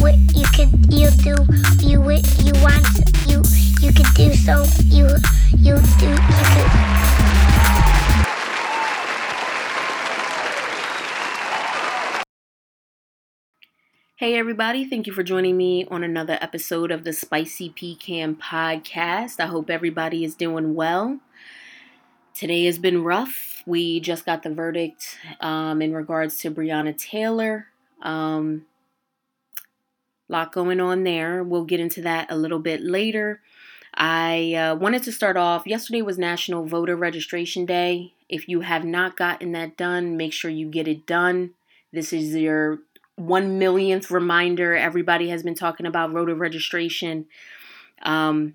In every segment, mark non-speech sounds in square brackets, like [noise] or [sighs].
what you could you do you what you want you you could do so you you do you could Hey, everybody. Thank you for joining me on another episode of the Spicy Pecan Podcast. I hope everybody is doing well. Today has been rough. We just got the verdict um, in regards to Breonna Taylor. Um, lot going on there. We'll get into that a little bit later. I uh, wanted to start off. Yesterday was National Voter Registration Day. If you have not gotten that done, make sure you get it done. This is your one millionth reminder. Everybody has been talking about voter registration. Um,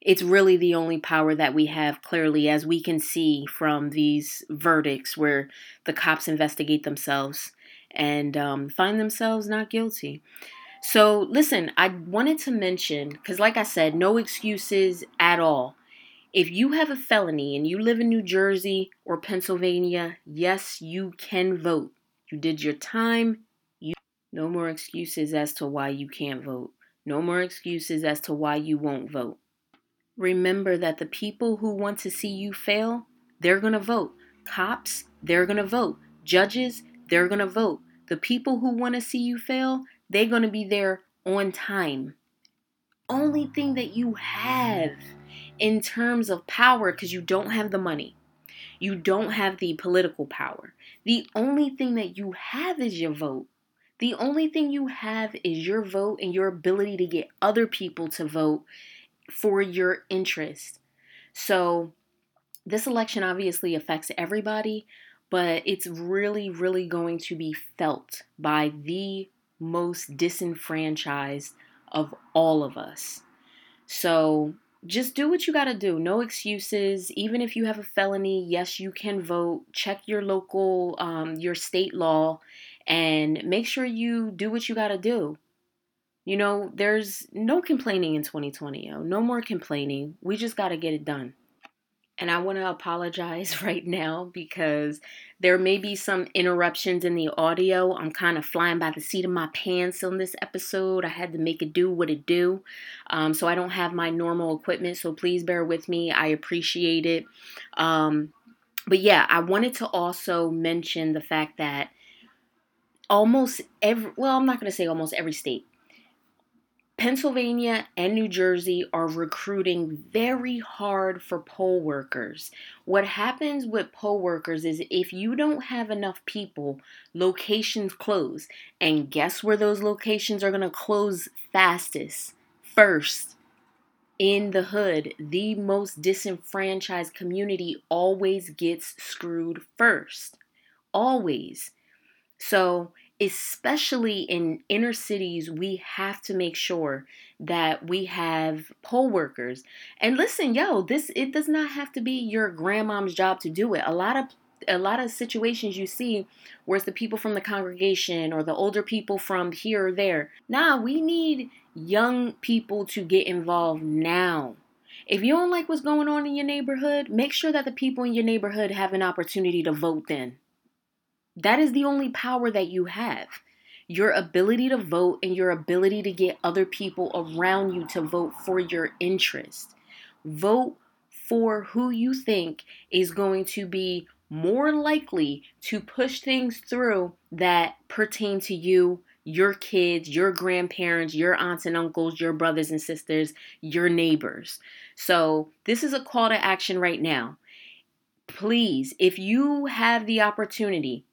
it's really the only power that we have, clearly, as we can see from these verdicts where the cops investigate themselves and um, find themselves not guilty. So, listen, I wanted to mention, because, like I said, no excuses at all. If you have a felony and you live in New Jersey or Pennsylvania, yes, you can vote. You did your time. You no more excuses as to why you can't vote. No more excuses as to why you won't vote. Remember that the people who want to see you fail, they're going to vote. Cops, they're going to vote. Judges, they're going to vote. The people who want to see you fail, they're going to be there on time. Only thing that you have in terms of power, because you don't have the money, you don't have the political power. The only thing that you have is your vote. The only thing you have is your vote and your ability to get other people to vote for your interest. So, this election obviously affects everybody, but it's really, really going to be felt by the most disenfranchised of all of us. So, just do what you got to do. No excuses. Even if you have a felony, yes, you can vote. Check your local, um, your state law, and make sure you do what you got to do. You know, there's no complaining in 2020, yo. No more complaining. We just got to get it done. And I want to apologize [laughs] right now because there may be some interruptions in the audio. I'm kind of flying by the seat of my pants on this episode. I had to make it do what it do. Um, so I don't have my normal equipment. So please bear with me. I appreciate it. Um, but yeah, I wanted to also mention the fact that almost every, well, I'm not going to say almost every state, Pennsylvania and New Jersey are recruiting very hard for poll workers. What happens with poll workers is if you don't have enough people, locations close. And guess where those locations are going to close fastest? First, in the hood, the most disenfranchised community always gets screwed first. Always. So, especially in inner cities, we have to make sure that we have poll workers. And listen, yo, this it does not have to be your grandmom's job to do it. A lot of a lot of situations you see where it's the people from the congregation or the older people from here or there. Nah, we need young people to get involved now. If you don't like what's going on in your neighborhood, make sure that the people in your neighborhood have an opportunity to vote then. That is the only power that you have. Your ability to vote and your ability to get other people around you to vote for your interest. Vote for who you think is going to be more likely to push things through that pertain to you, your kids, your grandparents, your aunts and uncles, your brothers and sisters, your neighbors. So, this is a call to action right now. Please, if you have the opportunity,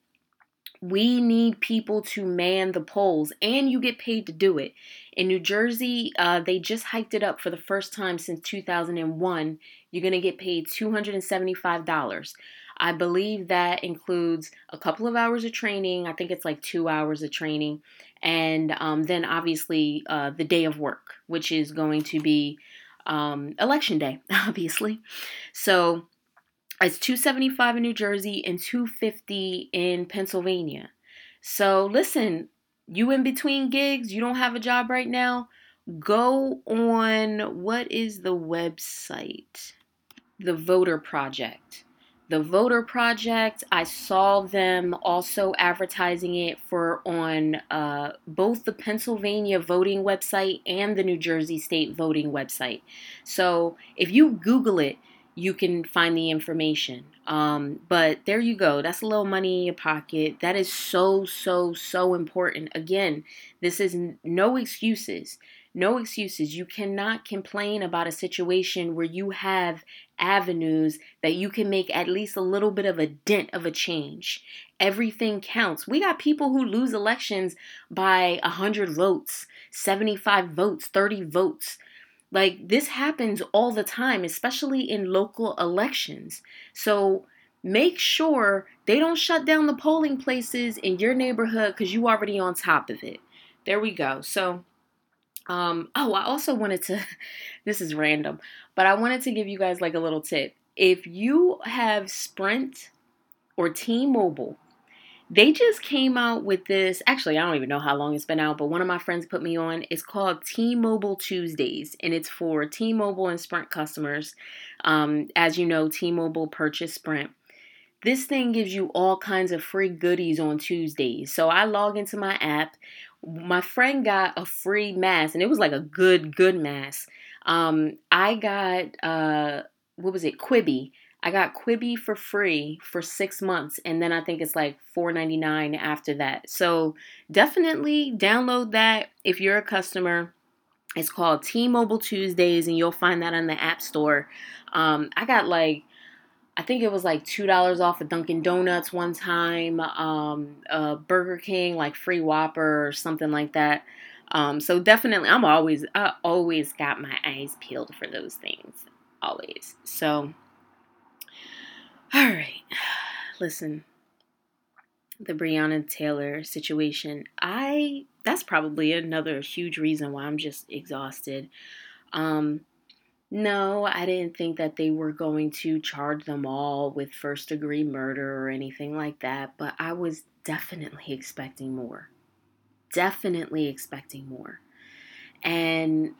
we need people to man the polls, and you get paid to do it. In New Jersey, uh, they just hiked it up for the first time since 2001. You're going to get paid $275. I believe that includes a couple of hours of training. I think it's like two hours of training. And um, then obviously uh, the day of work, which is going to be um, election day, [laughs] obviously. So it's 275 in New Jersey and 250 in Pennsylvania. So listen, you in between gigs, you don't have a job right now, go on what is the website? The Voter Project. the voter project i saw them also advertising it for on uh, both the pennsylvania voting website and the new jersey state voting website so if you google it you can find the information um, but there you go that's a little money in your pocket that is so so so important again this is no excuses no excuses. You cannot complain about a situation where you have avenues that you can make at least a little bit of a dent of a change. Everything counts. We got people who lose elections by 100 votes, 75 votes, 30 votes. Like this happens all the time, especially in local elections. So make sure they don't shut down the polling places in your neighborhood because you already on top of it. There we go. So um, oh, I also wanted to, [laughs] this is random, but I wanted to give you guys like a little tip. If you have Sprint or T Mobile, they just came out with this. Actually, I don't even know how long it's been out, but one of my friends put me on. It's called T Mobile Tuesdays, and it's for T Mobile and Sprint customers. Um, as you know, T Mobile purchased Sprint. This thing gives you all kinds of free goodies on Tuesdays. So I log into my app my friend got a free mask and it was like a good good mask um i got uh what was it quibi i got quibi for free for six months and then i think it's like 4.99 after that so definitely download that if you're a customer it's called t-mobile tuesdays and you'll find that on the app store um i got like I think it was like two dollars off of Dunkin' Donuts one time, um, uh, Burger King like free Whopper or something like that. Um, so definitely, I'm always I always got my eyes peeled for those things, always. So, all right, listen, the Breonna Taylor situation. I that's probably another huge reason why I'm just exhausted. Um, no, I didn't think that they were going to charge them all with first degree murder or anything like that, but I was definitely expecting more. Definitely expecting more. And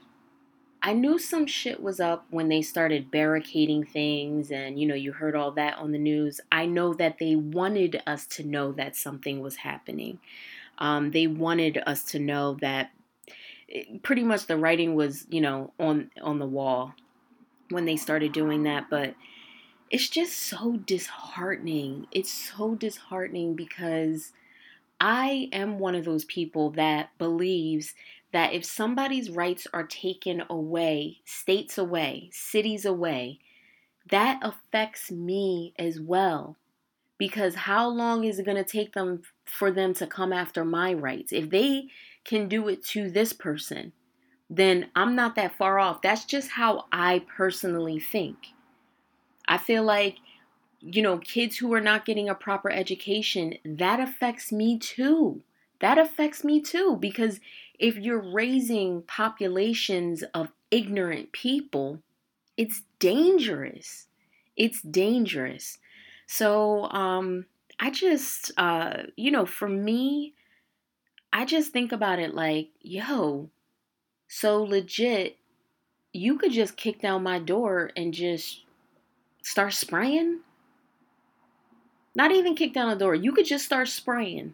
I knew some shit was up when they started barricading things and you know you heard all that on the news. I know that they wanted us to know that something was happening. Um, they wanted us to know that pretty much the writing was, you know, on on the wall when they started doing that, but it's just so disheartening. It's so disheartening because I am one of those people that believes that if somebody's rights are taken away, states away, cities away, that affects me as well. Because how long is it going to take them for them to come after my rights? If they can do it to this person, then I'm not that far off. That's just how I personally think. I feel like, you know, kids who are not getting a proper education, that affects me too. That affects me too because if you're raising populations of ignorant people, it's dangerous. It's dangerous. So, um, I just, uh, you know, for me, I just think about it like, yo, so legit, you could just kick down my door and just start spraying. Not even kick down the door. You could just start spraying.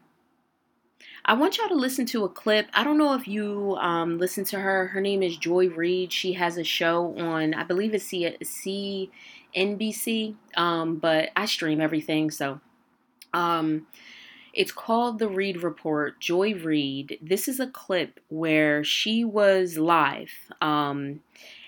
I want y'all to listen to a clip. I don't know if you um, listen to her. Her name is Joy Reid. She has a show on, I believe it's C- CNBC, um, but I stream everything. So, um, it's called The Reid Report. Joy Reid. This is a clip where she was live um,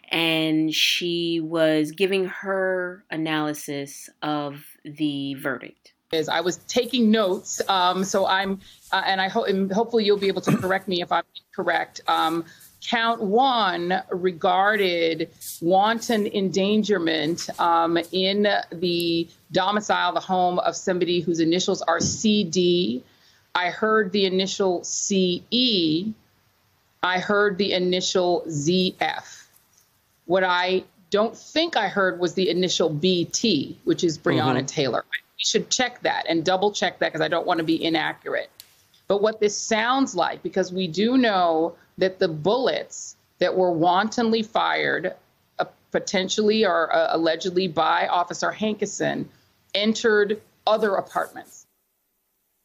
and she was giving her analysis of the verdict. Is I was taking notes, um, so I'm, uh, and I hope, hopefully you'll be able to [coughs] correct me if I'm correct. Um, count one regarded wanton endangerment um, in the domicile, the home of somebody whose initials are CD. I heard the initial CE. I heard the initial ZF. What I don't think I heard was the initial BT, which is Breonna mm-hmm. Taylor. We should check that and double check that because I don't want to be inaccurate. But what this sounds like, because we do know that the bullets that were wantonly fired, uh, potentially or uh, allegedly by Officer Hankison, entered other apartments.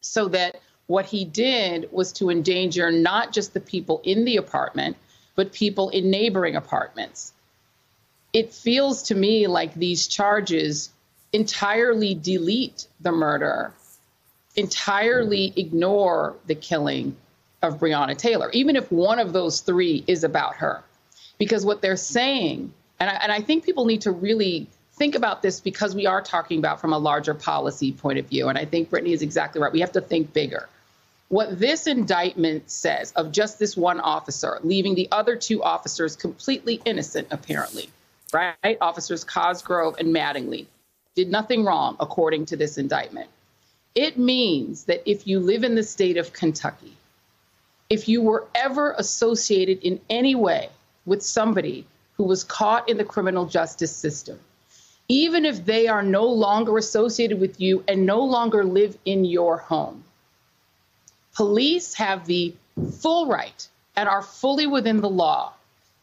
So that what he did was to endanger not just the people in the apartment, but people in neighboring apartments. It feels to me like these charges entirely delete the murder, entirely ignore the killing of Breonna Taylor, even if one of those three is about her. Because what they're saying, and I, and I think people need to really think about this because we are talking about from a larger policy point of view. And I think Brittany is exactly right. We have to think bigger. What this indictment says of just this one officer, leaving the other two officers completely innocent, apparently, right? Officers Cosgrove and Mattingly did nothing wrong, according to this indictment. It means that if you live in the state of Kentucky, if you were ever associated in any way with somebody who was caught in the criminal justice system, even if they are no longer associated with you and no longer live in your home, police have the full right and are fully within the law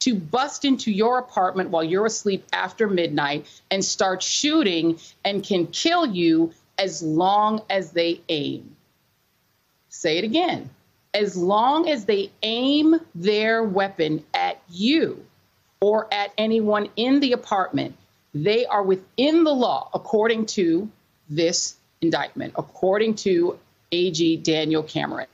to bust into your apartment while you're asleep after midnight and start shooting and can kill you as long as they aim. Say it again. As long as they aim their weapon at you or at anyone in the apartment, they are within the law according to this indictment, according to AG Daniel Cameron.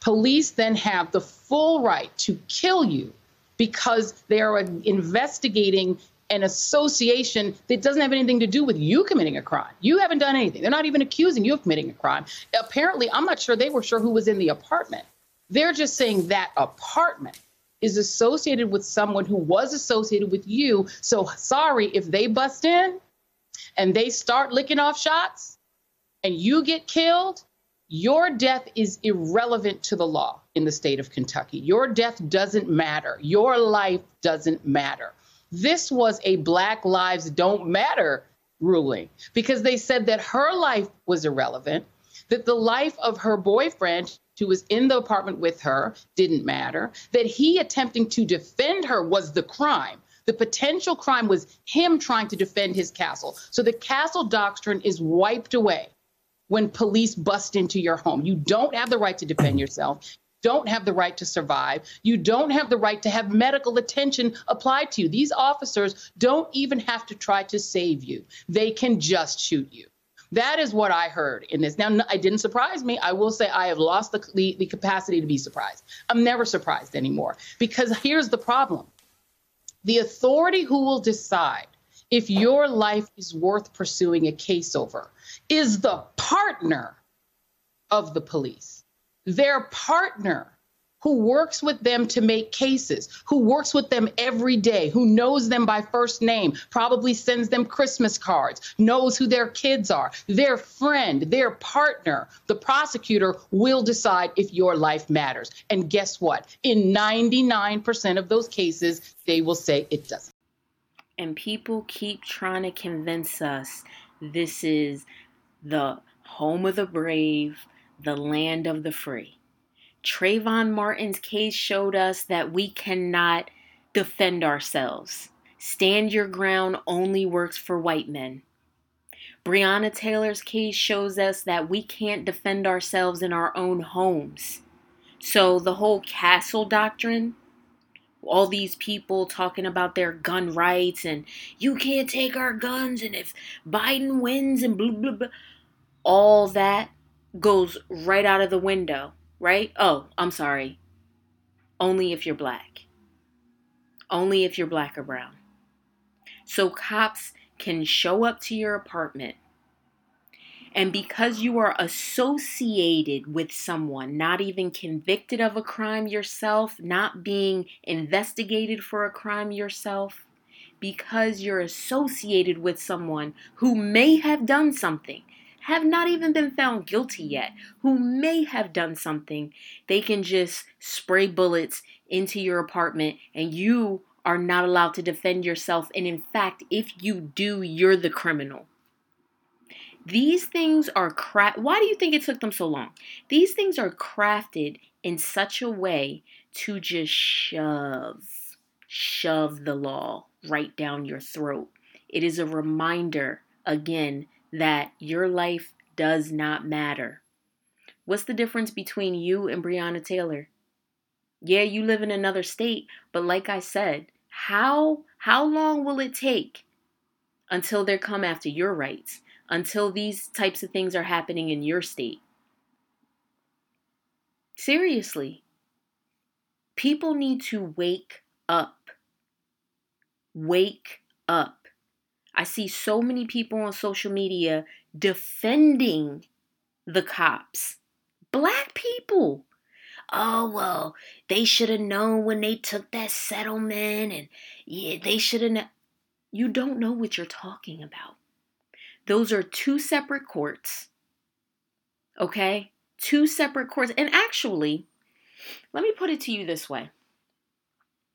Police then have the full right to kill you because they are investigating an association that doesn't have anything to do with you committing a crime. You haven't done anything. They're not even accusing you of committing a crime. Apparently, I'm not sure they were sure who was in the apartment. They're just saying that apartment is associated with someone who was associated with you. So sorry if they bust in and they start licking off shots and you get killed, your death is irrelevant to the law in the state of Kentucky. Your death doesn't matter. Your life doesn't matter. This was a Black Lives Don't Matter ruling because they said that her life was irrelevant, that the life of her boyfriend, who was in the apartment with her, didn't matter, that he attempting to defend her was the crime. The potential crime was him trying to defend his castle. So the castle doctrine is wiped away when police bust into your home. You don't have the right to defend [clears throat] yourself. Don't have the right to survive. You don't have the right to have medical attention applied to you. These officers don't even have to try to save you. They can just shoot you. That is what I heard in this. Now, it didn't surprise me. I will say I have lost the, the, the capacity to be surprised. I'm never surprised anymore because here's the problem the authority who will decide if your life is worth pursuing a case over is the partner of the police, their partner who works with them to make cases, who works with them every day, who knows them by first name, probably sends them Christmas cards, knows who their kids are, their friend, their partner. The prosecutor will decide if your life matters. And guess what? In 99% of those cases, they will say it doesn't. And people keep trying to convince us this is the home of the brave, the land of the free. Trayvon Martin's case showed us that we cannot defend ourselves. Stand your ground only works for white men. Breonna Taylor's case shows us that we can't defend ourselves in our own homes. So the whole castle doctrine, all these people talking about their gun rights and you can't take our guns and if Biden wins and blah blah blah all that goes right out of the window, right? Oh, I'm sorry. Only if you're black. Only if you're black or brown. So cops can show up to your apartment and because you are associated with someone, not even convicted of a crime yourself, not being investigated for a crime yourself, because you're associated with someone who may have done something, have not even been found guilty yet, who may have done something, they can just spray bullets into your apartment and you are not allowed to defend yourself. And in fact, if you do, you're the criminal. These things are craft. Why do you think it took them so long? These things are crafted in such a way to just shove, shove the law right down your throat. It is a reminder, again, that your life does not matter. What's the difference between you and Breonna Taylor? Yeah, you live in another state, but like I said, how how long will it take until they come after your rights? Until these types of things are happening in your state? Seriously. People need to wake up. Wake up. I see so many people on social media defending the cops. Black people. Oh, well, they should have known when they took that settlement, and yeah, they should have. Kn-. You don't know what you're talking about. Those are two separate courts. Okay? Two separate courts. And actually, let me put it to you this way.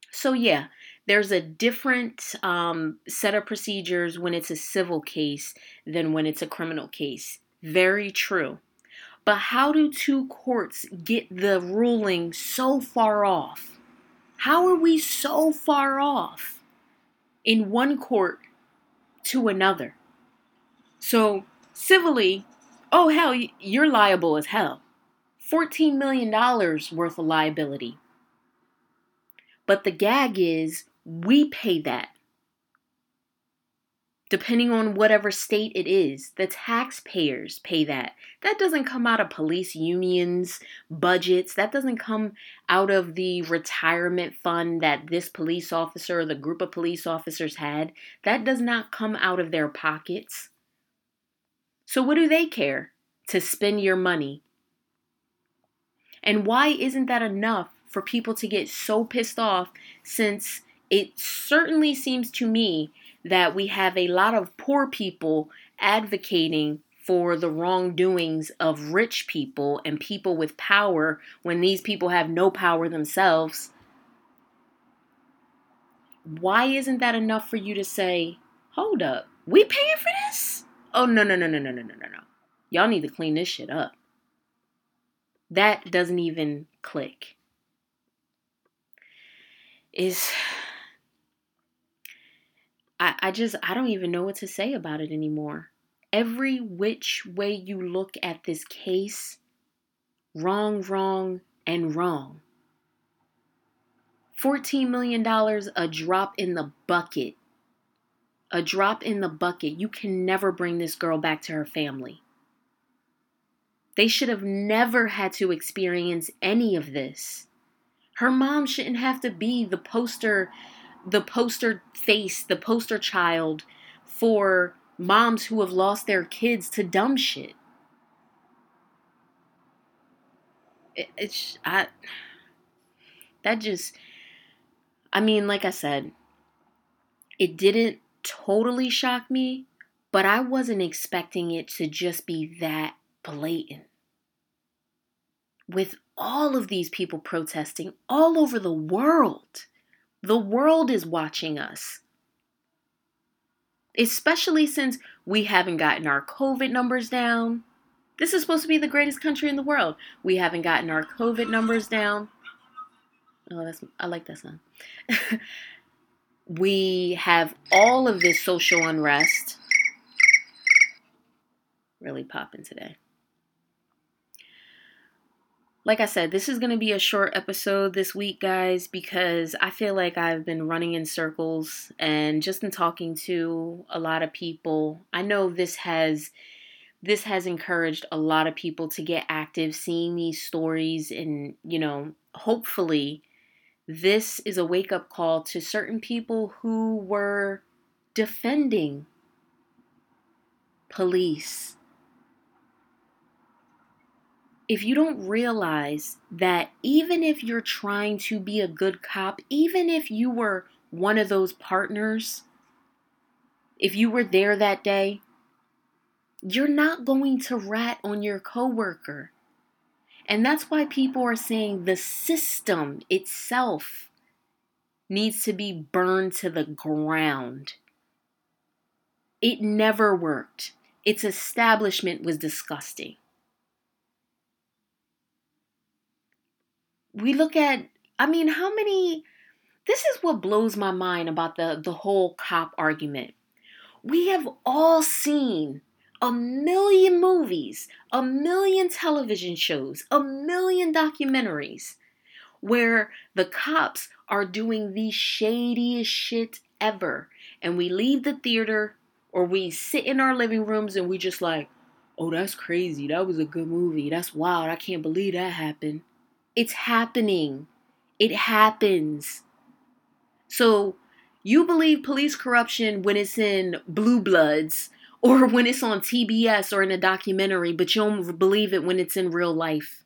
So, yeah, there's a different um, set of procedures when it's a civil case than when it's a criminal case. Very true. But how do two courts get the ruling so far off? How are we so far off in one court to another? So, civilly, oh hell, you're liable as hell. $14 million worth of liability. But the gag is we pay that depending on whatever state it is. The taxpayers pay that. That doesn't come out of police unions' budgets. That doesn't come out of the retirement fund that this police officer or the group of police officers had. That does not come out of their pockets. So, what do they care to spend your money? And why isn't that enough for people to get so pissed off since it certainly seems to me that we have a lot of poor people advocating for the wrongdoings of rich people and people with power when these people have no power themselves. Why isn't that enough for you to say, hold up, we paying for this? Oh, no, no, no, no, no, no, no, no, no. Y'all need to clean this shit up. That doesn't even click. Is I, I just, I don't even know what to say about it anymore. Every which way you look at this case, wrong, wrong, and wrong. $14 million, a drop in the bucket. A drop in the bucket. You can never bring this girl back to her family. They should have never had to experience any of this. Her mom shouldn't have to be the poster the poster face, the poster child for moms who have lost their kids to dumb shit. It, it's I that just I mean, like I said, it didn't totally shocked me, but I wasn't expecting it to just be that blatant. With all of these people protesting all over the world. The world is watching us. Especially since we haven't gotten our COVID numbers down. This is supposed to be the greatest country in the world. We haven't gotten our COVID numbers down. Oh, that's I like that song. [laughs] we have all of this social unrest really popping today like I said, this is going to be a short episode this week, guys, because I feel like I've been running in circles and just in talking to a lot of people. I know this has this has encouraged a lot of people to get active seeing these stories and, you know, hopefully this is a wake-up call to certain people who were defending police if you don't realize that even if you're trying to be a good cop, even if you were one of those partners, if you were there that day, you're not going to rat on your coworker. And that's why people are saying the system itself needs to be burned to the ground. It never worked. Its establishment was disgusting. we look at I mean, how many this is what blows my mind about the the whole cop argument. We have all seen a million movies, a million television shows, a million documentaries where the cops are doing the shadiest shit ever. And we leave the theater or we sit in our living rooms and we just like, oh, that's crazy. That was a good movie. That's wild. I can't believe that happened. It's happening. It happens. So you believe police corruption when it's in Blue Bloods or when it's on TBS or in a documentary, but you don't believe it when it's in real life.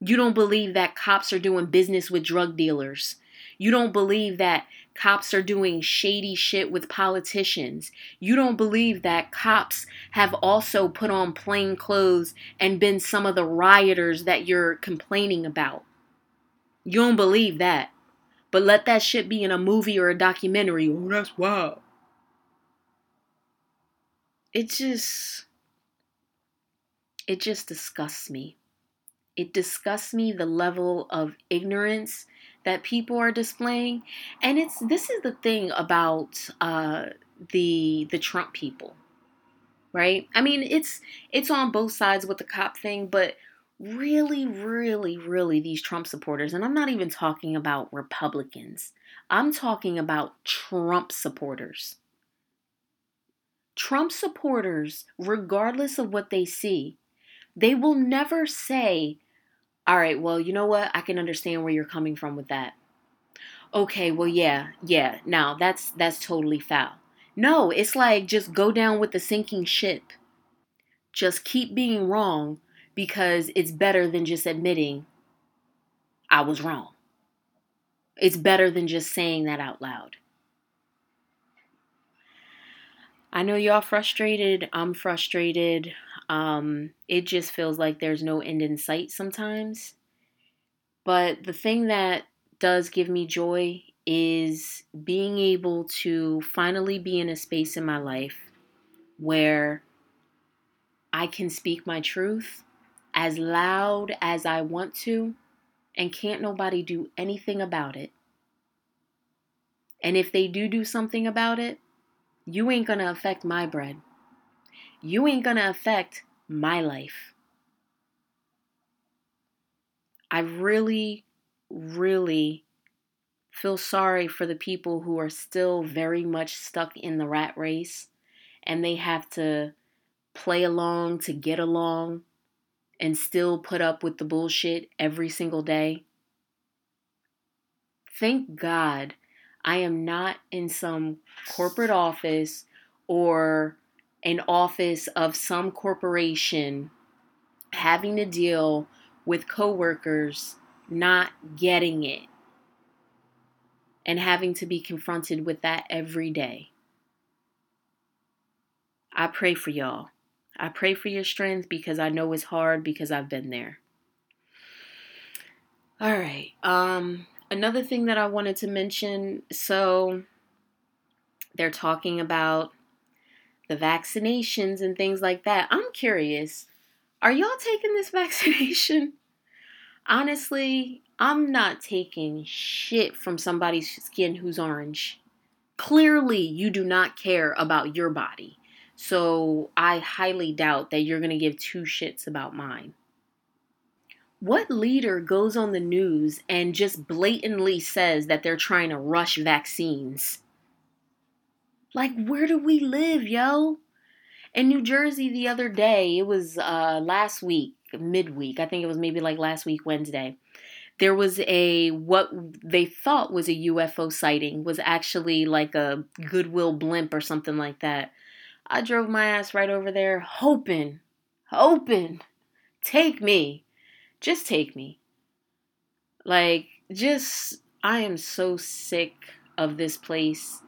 You don't believe that cops are doing business with drug dealers. You don't believe that cops are doing shady shit with politicians. You don't believe that cops have also put on plain clothes and been some of the rioters that you're complaining about. You don't believe that. But let that shit be in a movie or a documentary. Oh, that's wild. It just. It just disgusts me. It disgusts me the level of ignorance that people are displaying. And it's this is the thing about uh, the the Trump people, right? I mean, it's it's on both sides with the cop thing, but really, really, really these Trump supporters, and I'm not even talking about Republicans, I'm talking about Trump supporters. Trump supporters, regardless of what they see, they will never say, All right, well, you know what? I can understand where you're coming from with that. Okay, well, yeah, yeah. Now that's that's totally foul. No, it's like just go down with the sinking ship. Just keep being wrong because it's better than just admitting I was wrong. It's better than just saying that out loud. I know y'all frustrated. I'm frustrated. Um, it just feels like there's no end in sight sometimes. But the thing that does give me joy is being able to finally be in a space in my life where I can speak my truth as loud as I want to, and can't nobody do anything about it. And if they do do something about it, you ain't gonna affect my bread. You ain't gonna affect my life. I really, really feel sorry for the people who are still very much stuck in the rat race and they have to play along to get along and still put up with the bullshit every single day. Thank God I am not in some corporate office or an office of some corporation having to deal with coworkers not getting it and having to be confronted with that every day. I pray for y'all. I pray for your strength because I know it's hard because I've been there. All right. Um another thing that I wanted to mention, so they're talking about the vaccinations and things like that. I'm curious. Are y'all taking this [laughs] vaccination? Honestly, I'm not taking shit from somebody's skin who's orange. Clearly, you do not care about your body. So I highly doubt that you're going to give two shits about mine. What leader goes on the news and just blatantly says that they're trying to rush vaccines? Like, where do we live, yo? In New Jersey the other day, it was uh, last week, midweek, I think it was maybe like last week, Wednesday. There was a what they thought was a UFO sighting was actually like a goodwill blimp or something like that I drove my ass right over there, hoping, hoping, take me, just take me. Like, just, I am so sick of this place.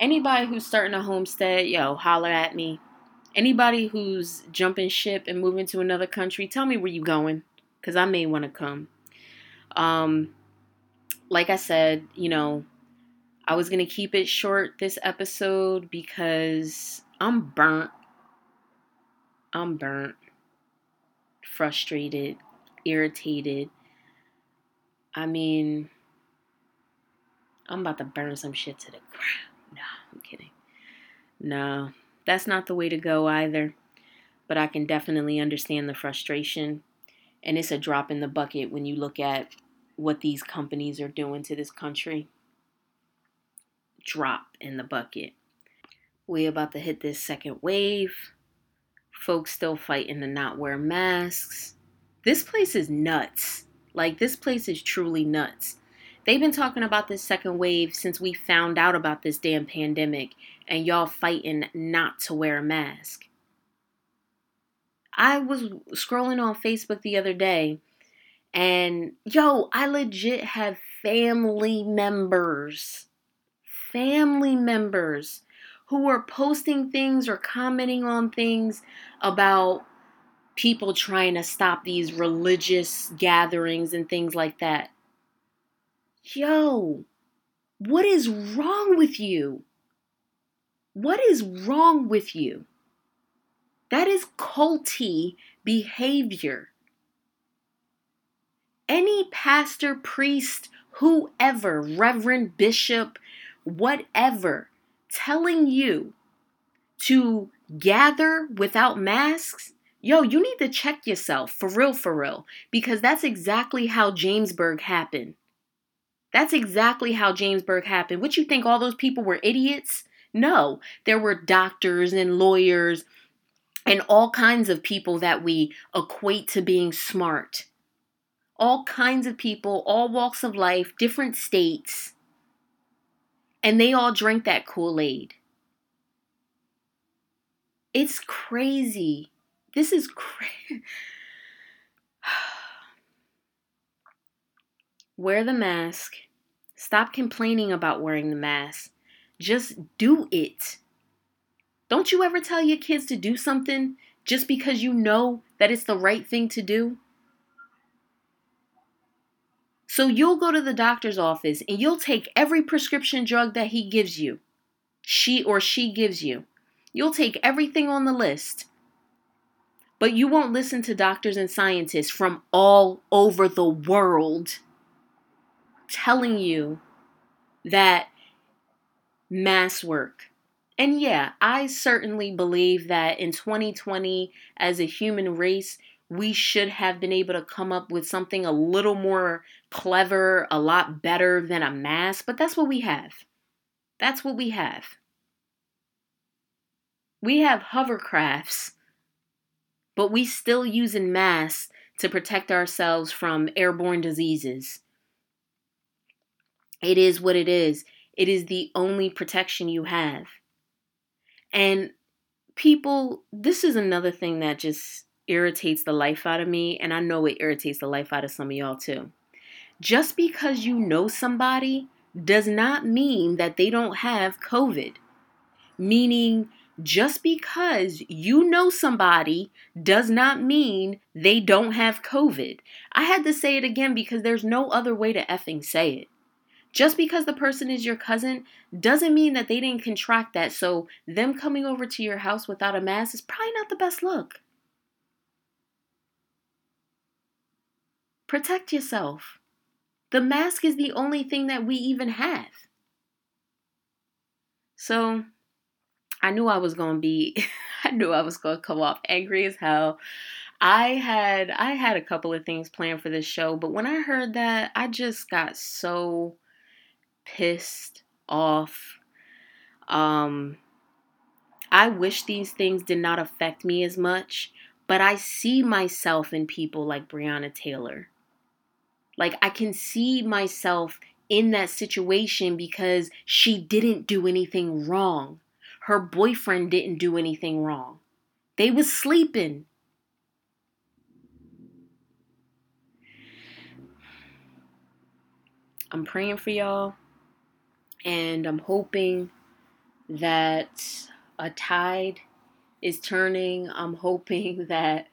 Anybody who's starting a homestead, yo, holler at me. Anybody who's jumping ship and moving to another country, tell me where you going, because I may want to come. Um, like I said, you know, I was going to keep it short this episode because I'm burnt. I'm burnt, frustrated, irritated. I mean, I'm about to burn some shit to the ground. No, I'm kidding. No, that's not the way to go either. But I can definitely understand the frustration. And it's a drop in the bucket when you look at what these companies are doing to this country. Drop in the bucket. We about to hit this second wave. Folks still fighting to not wear masks. This place is nuts. Like this place is truly nuts. They've been talking about this second wave since we found out about this damn pandemic and y'all fighting not to wear a mask. I was scrolling on Facebook the other day and yo, I legit have family members, family members who are posting things or commenting on things about people trying to stop these religious gatherings and things like that. Yo, what is wrong with you? What is wrong with you? That is culty behavior. Any pastor, priest, whoever, reverend, bishop, whatever, telling you to gather without masks, yo, you need to check yourself for real, for real, because that's exactly how Jamesburg happened. That's exactly how Jamesburg happened. What you think all those people were idiots? No, there were doctors and lawyers and all kinds of people that we equate to being smart. All kinds of people, all walks of life, different states. And they all drank that Kool Aid. It's crazy. This is crazy. [sighs] Wear the mask. Stop complaining about wearing the mask. Just do it. Don't you ever tell your kids to do something just because you know that it's the right thing to do? So you'll go to the doctor's office and you'll take every prescription drug that he gives you, she or she gives you. You'll take everything on the list. But you won't listen to doctors and scientists from all over the world telling you that mass work. And yeah, I certainly believe that in 2020, as a human race, we should have been able to come up with something a little more clever, a lot better than a mask, but that's what we have. That's what we have. We have hovercrafts, but we still using masks to protect ourselves from airborne diseases. It is what it is. It is the only protection you have. And people, this is another thing that just irritates the life out of me, and I know it irritates the life out of some of y'all too. Just because you know somebody does not mean that they don't have COVID. Meaning, just because you know somebody does not mean they don't have COVID. I had to say it again because there's no other way to effing say it. Just because the person is your cousin doesn't mean that they didn't contract that. So, them coming over to your house without a mask is probably not the best look. Protect yourself. The mask is the only thing that we even have. So, I knew I was going to be [laughs] I knew I was going to come off angry as hell. I had I had a couple of things planned for this show, but when I heard that, I just got so pissed off. Um, I wish these things did not affect me as much, but I see myself in people like Breonna Taylor. Like, I can see myself in that situation because she didn't do anything wrong. Her boyfriend didn't do anything wrong. They was sleeping. I'm praying for y'all and I'm hoping that a tide is turning. I'm hoping [laughs] that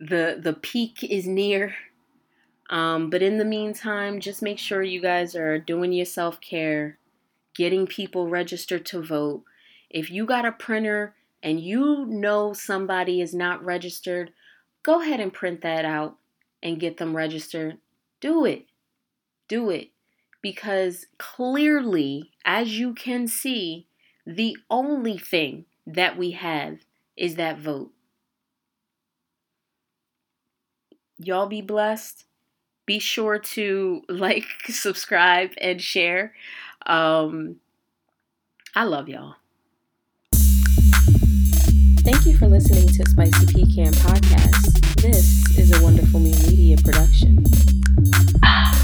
the the peak is near. Um, but in the meantime, just make sure you guys are doing your self care, getting people registered to vote. If you got a printer and you know somebody is not registered, go ahead and print that out and get them registered. Do it. Do it because clearly, as you can see, the only thing that we have is that vote. Y'all be blessed. Be sure to [laughs] like, subscribe, and share. Um, I love y'all. Thank you for listening to Spicy Pecan Podcast. This is a Wonderful Me Media production. [laughs]